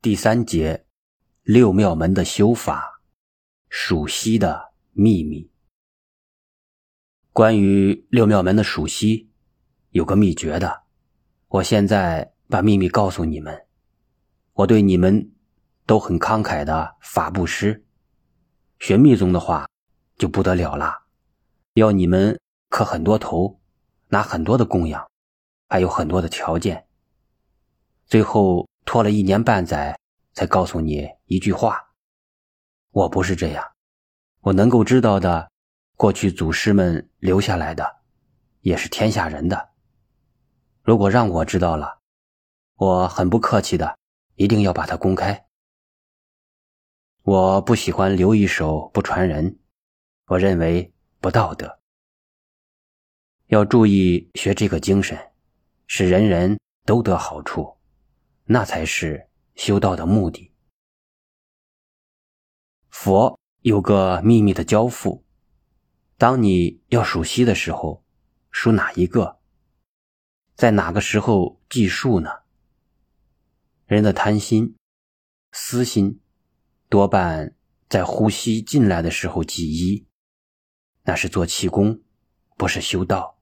第三节，六妙门的修法，属息的秘密。关于六妙门的属息，有个秘诀的，我现在把秘密告诉你们。我对你们都很慷慨的法布施，学密宗的话就不得了了，要你们磕很多头，拿很多的供养，还有很多的条件，最后。拖了一年半载，才告诉你一句话。我不是这样，我能够知道的，过去祖师们留下来的，也是天下人的。如果让我知道了，我很不客气的，一定要把它公开。我不喜欢留一手不传人，我认为不道德。要注意学这个精神，使人人都得好处。那才是修道的目的。佛有个秘密的交付，当你要数息的时候，数哪一个？在哪个时候计数呢？人的贪心、私心，多半在呼吸进来的时候计一，那是做气功，不是修道。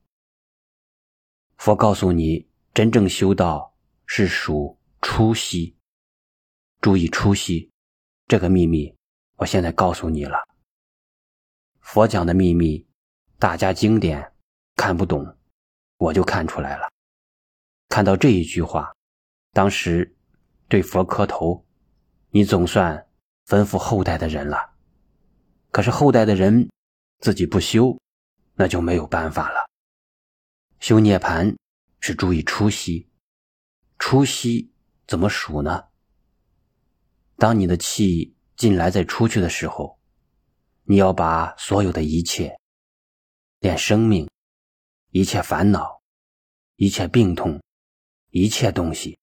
佛告诉你，真正修道是数。出息，注意出息，这个秘密，我现在告诉你了。佛讲的秘密，大家经典看不懂，我就看出来了。看到这一句话，当时对佛磕头，你总算吩咐后代的人了。可是后代的人自己不修，那就没有办法了。修涅盘是注意出息，出息。怎么数呢？当你的气进来再出去的时候，你要把所有的一切，连生命、一切烦恼、一切病痛、一切东西，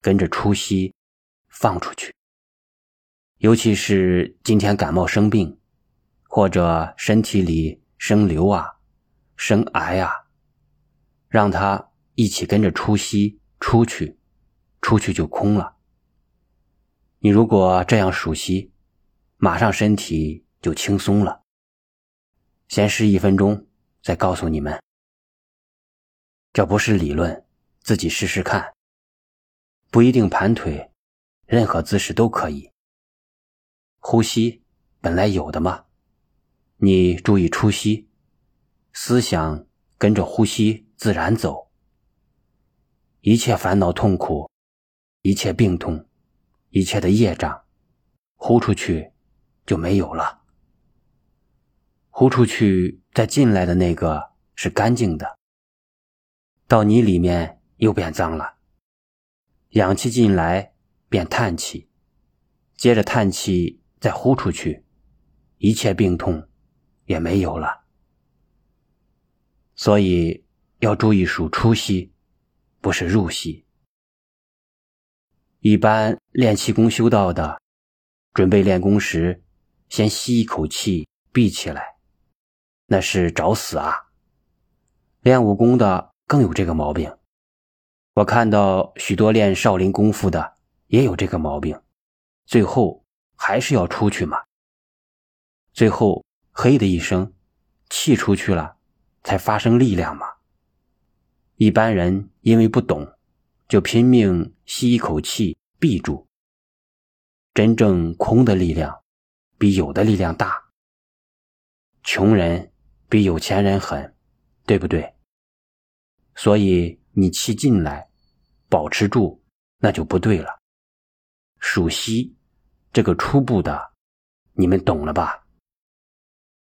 跟着出息放出去。尤其是今天感冒生病，或者身体里生瘤啊、生癌啊，让它一起跟着出息出去。出去就空了。你如果这样数息，马上身体就轻松了。先试一分钟，再告诉你们。这不是理论，自己试试看。不一定盘腿，任何姿势都可以。呼吸本来有的嘛，你注意出息，思想跟着呼吸自然走。一切烦恼痛苦。一切病痛，一切的业障，呼出去就没有了。呼出去再进来的那个是干净的，到你里面又变脏了。氧气进来变叹气，接着叹气再呼出去，一切病痛也没有了。所以要注意数出息，不是入息。一般练气功修道的，准备练功时，先吸一口气，闭起来，那是找死啊！练武功的更有这个毛病。我看到许多练少林功夫的也有这个毛病，最后还是要出去嘛。最后嘿的一声，气出去了，才发生力量嘛。一般人因为不懂。就拼命吸一口气，闭住。真正空的力量，比有的力量大。穷人比有钱人狠，对不对？所以你气进来，保持住，那就不对了。数息，这个初步的，你们懂了吧？